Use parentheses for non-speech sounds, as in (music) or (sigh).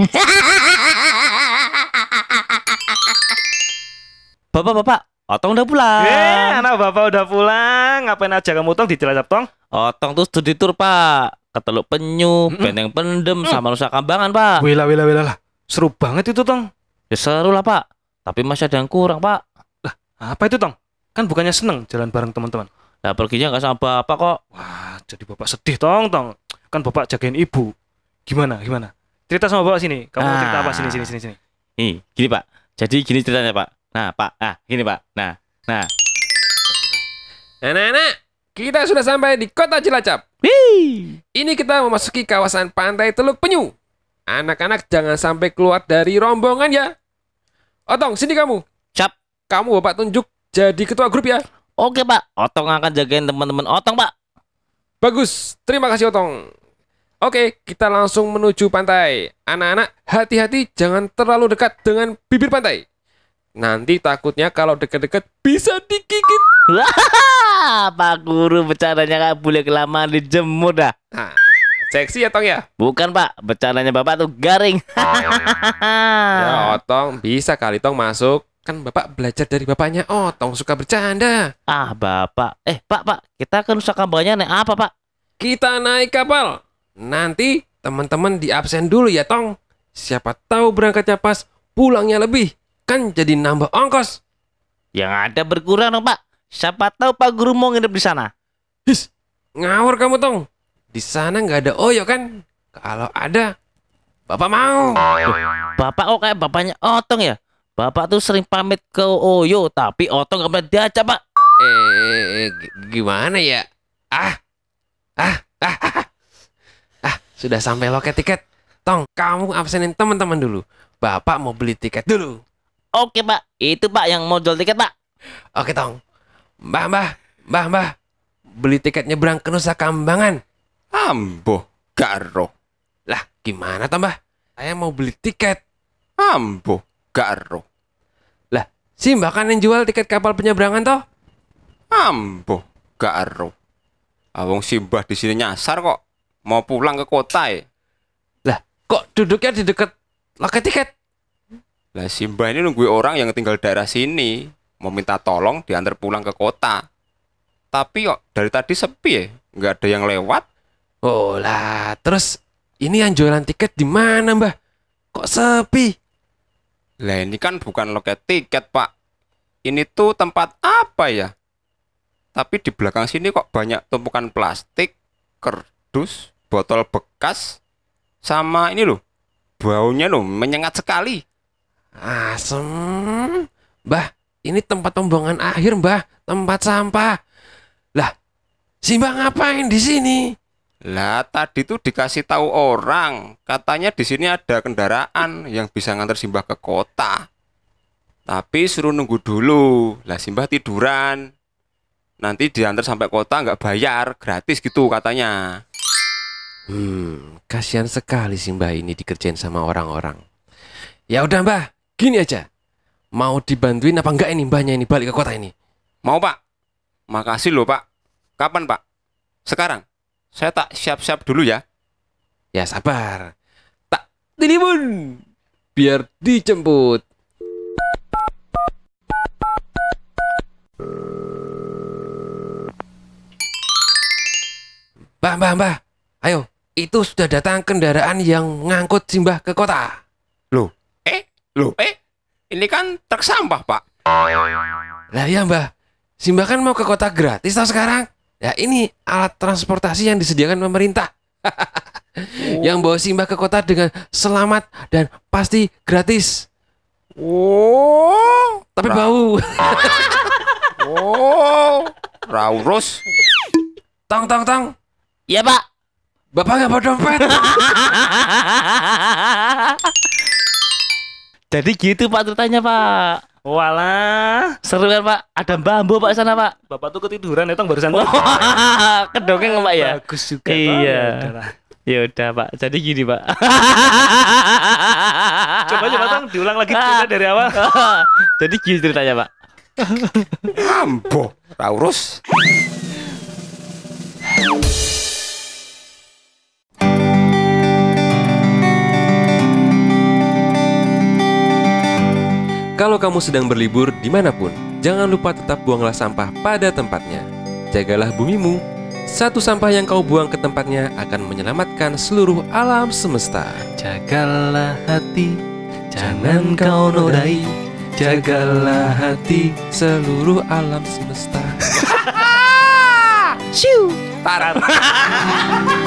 (laughs) Bapak, bapak, Otong udah pulang. Eh, anak bapak udah pulang. Ngapain aja kamu tong di Cilacap tong? Otong tuh studi tur, Pak. Ke Teluk Penyu, Mm-mm. Benteng Pendem, Mm. sama Nusa Kambangan, Pak. Wila wila wila lah. Seru banget itu tong. Ya seru lah, Pak. Tapi masih ada yang kurang, Pak. Apa itu tong? Kan bukannya seneng jalan bareng teman-teman. Nah, perginya nggak sama bapak kok. Wah, jadi bapak sedih tong tong. Kan bapak jagain ibu. Gimana gimana? Cerita sama bapak sini. Kamu mau cerita apa Ah. sini sini sini sini. Nih, gini, Pak. Jadi gini ceritanya, Pak. Nah, Pak. Ah, gini, Pak. Nah, nah. Anak-anak, kita sudah sampai di kota Cilacap. Wih. Ini kita memasuki kawasan pantai Teluk Penyu. Anak-anak jangan sampai keluar dari rombongan ya. Otong, sini kamu. Cap. Kamu bapak tunjuk jadi ketua grup ya. Oke, Pak. Otong akan jagain teman-teman Otong, Pak. Bagus, terima kasih Otong. Oke, kita langsung menuju pantai. Anak-anak, hati-hati jangan terlalu dekat dengan bibir pantai. Nanti takutnya kalau dekat-dekat bisa digigit. Wah, Pak Guru bercandanya nggak boleh kelamaan dijemur dah. Nah, seksi ya Tong ya? Bukan, Pak. Bercandanya Bapak tuh garing. (laughs) Ya Otong, bisa kali Tong masuk. Kan Bapak belajar dari bapaknya Otong suka bercanda. ah, Bapak. Eh, Pak, Pak. Kita ke Nusa Kambangannya naik apa, Pak? Kita naik kapal. Nanti teman-teman di absen dulu ya Tong. Siapa tahu berangkatnya pas, pulangnya lebih. Kan jadi nambah ongkos. Yang ada berkurang dong, Pak. Siapa tahu Pak Guru mau nginep di sana. His, ngawur kamu Tong. Di sana nggak ada Oyo kan? Kalau ada, Bapak mau. Bapak kok kayak bapaknya Otong ya? Bapak tuh sering pamit ke Oyo, tapi Otong nggak pernah diajak, Pak. Eh, g- gimana ya? Ah, sudah sampai loket tiket. Tong, kamu absenin teman-teman dulu. Bapak mau beli tiket dulu. Oke, Pak. Itu, Pak, yang mau jual tiket, Pak. Oke, Tong. Mbah, mbah, mbah, mbah. Beli tiket nyebrang ke Nusa Kambangan. Ambo, garo. Lah, gimana toh, mbah? Saya mau beli tiket. Ambo, garo. Si mbah kan yang jual tiket kapal penyeberangan toh? Ambo, garo. Awong simbah di sini nyasar kok. Mau pulang ke kota ya. Kok duduknya di dekat loket tiket? Lah simbah ini nunggu orang yang tinggal daerah sini. Mau minta tolong diantar pulang ke kota. Tapi kok dari tadi sepi ya. Nggak ada yang lewat. Oh lah, terus ini yang jualan tiket di mana, mbah? Kok sepi? Lah ini kan bukan loket tiket pak. Ini tuh tempat apa ya? Tapi di belakang sini kok banyak tumpukan plastik, kardus, botol bekas, sama ini loh. Baunya loh menyengat sekali. Asem. Mbah, ini tempat pembuangan akhir, mbah. Tempat sampah. Lah, si mbah ngapain di sini? Lah tadi tuh dikasih tahu orang, katanya di sini ada kendaraan yang bisa ngantar Simbah ke kota. Tapi suruh nunggu dulu. Lah Simbah tiduran. Nanti diantar sampai kota nggak bayar, gratis gitu katanya. Hmm, kasihan sekali si mbah ini dikerjain sama orang-orang. Ya udah mbah, gini aja. Mau dibantuin apa enggak ini mbahnya ini balik ke kota ini? Mau pak? Makasih loh pak. Kapan pak? Sekarang? Saya tak siap-siap dulu ya. Ya sabar. Tak tinimun. Biar dijemput. Mbah, mbah, mbah. Ayo, itu sudah datang kendaraan yang ngangkut Simbah ke kota. Eh, loh, eh, ini kan truk sampah pak. Lah ya mbah, Simbah kan mau ke kota gratis tau sekarang. Ya ini alat transportasi yang disediakan pemerintah. (laughs) yang bawa Simbah ke kota dengan selamat dan pasti gratis. Oh, Tapi Ra- bau. oh, Raurus. tong tong tong. Iya, Pak. Bapak nggak bawa dompet. (laughs) Jadi gitu, Pak, ceritanya, Pak. Walah, Seru kan, Pak? Ada bambu, Pak, sana, Pak. bapak tuh ketiduran ya tong barusan tong. (laughs) Kedongeng, Pak, ya? Bagus juga. Iya. Ya. Ya udah, Pak. Jadi gini, Pak. (laughs) Coba coba tong diulang lagi cerita dari awal. Jadi gini ceritanya, Pak. Ambo, Raurus. Kalau kamu sedang berlibur di mana pun, jangan lupa tetap buanglah sampah pada tempatnya. Jagalah bumimu. Satu sampah yang kau buang ke tempatnya akan menyelamatkan seluruh alam semesta. Jagalah hati, jangan kau nodai. Jagalah hati. Seluruh alam semesta. (laughs) Parah. (laughs)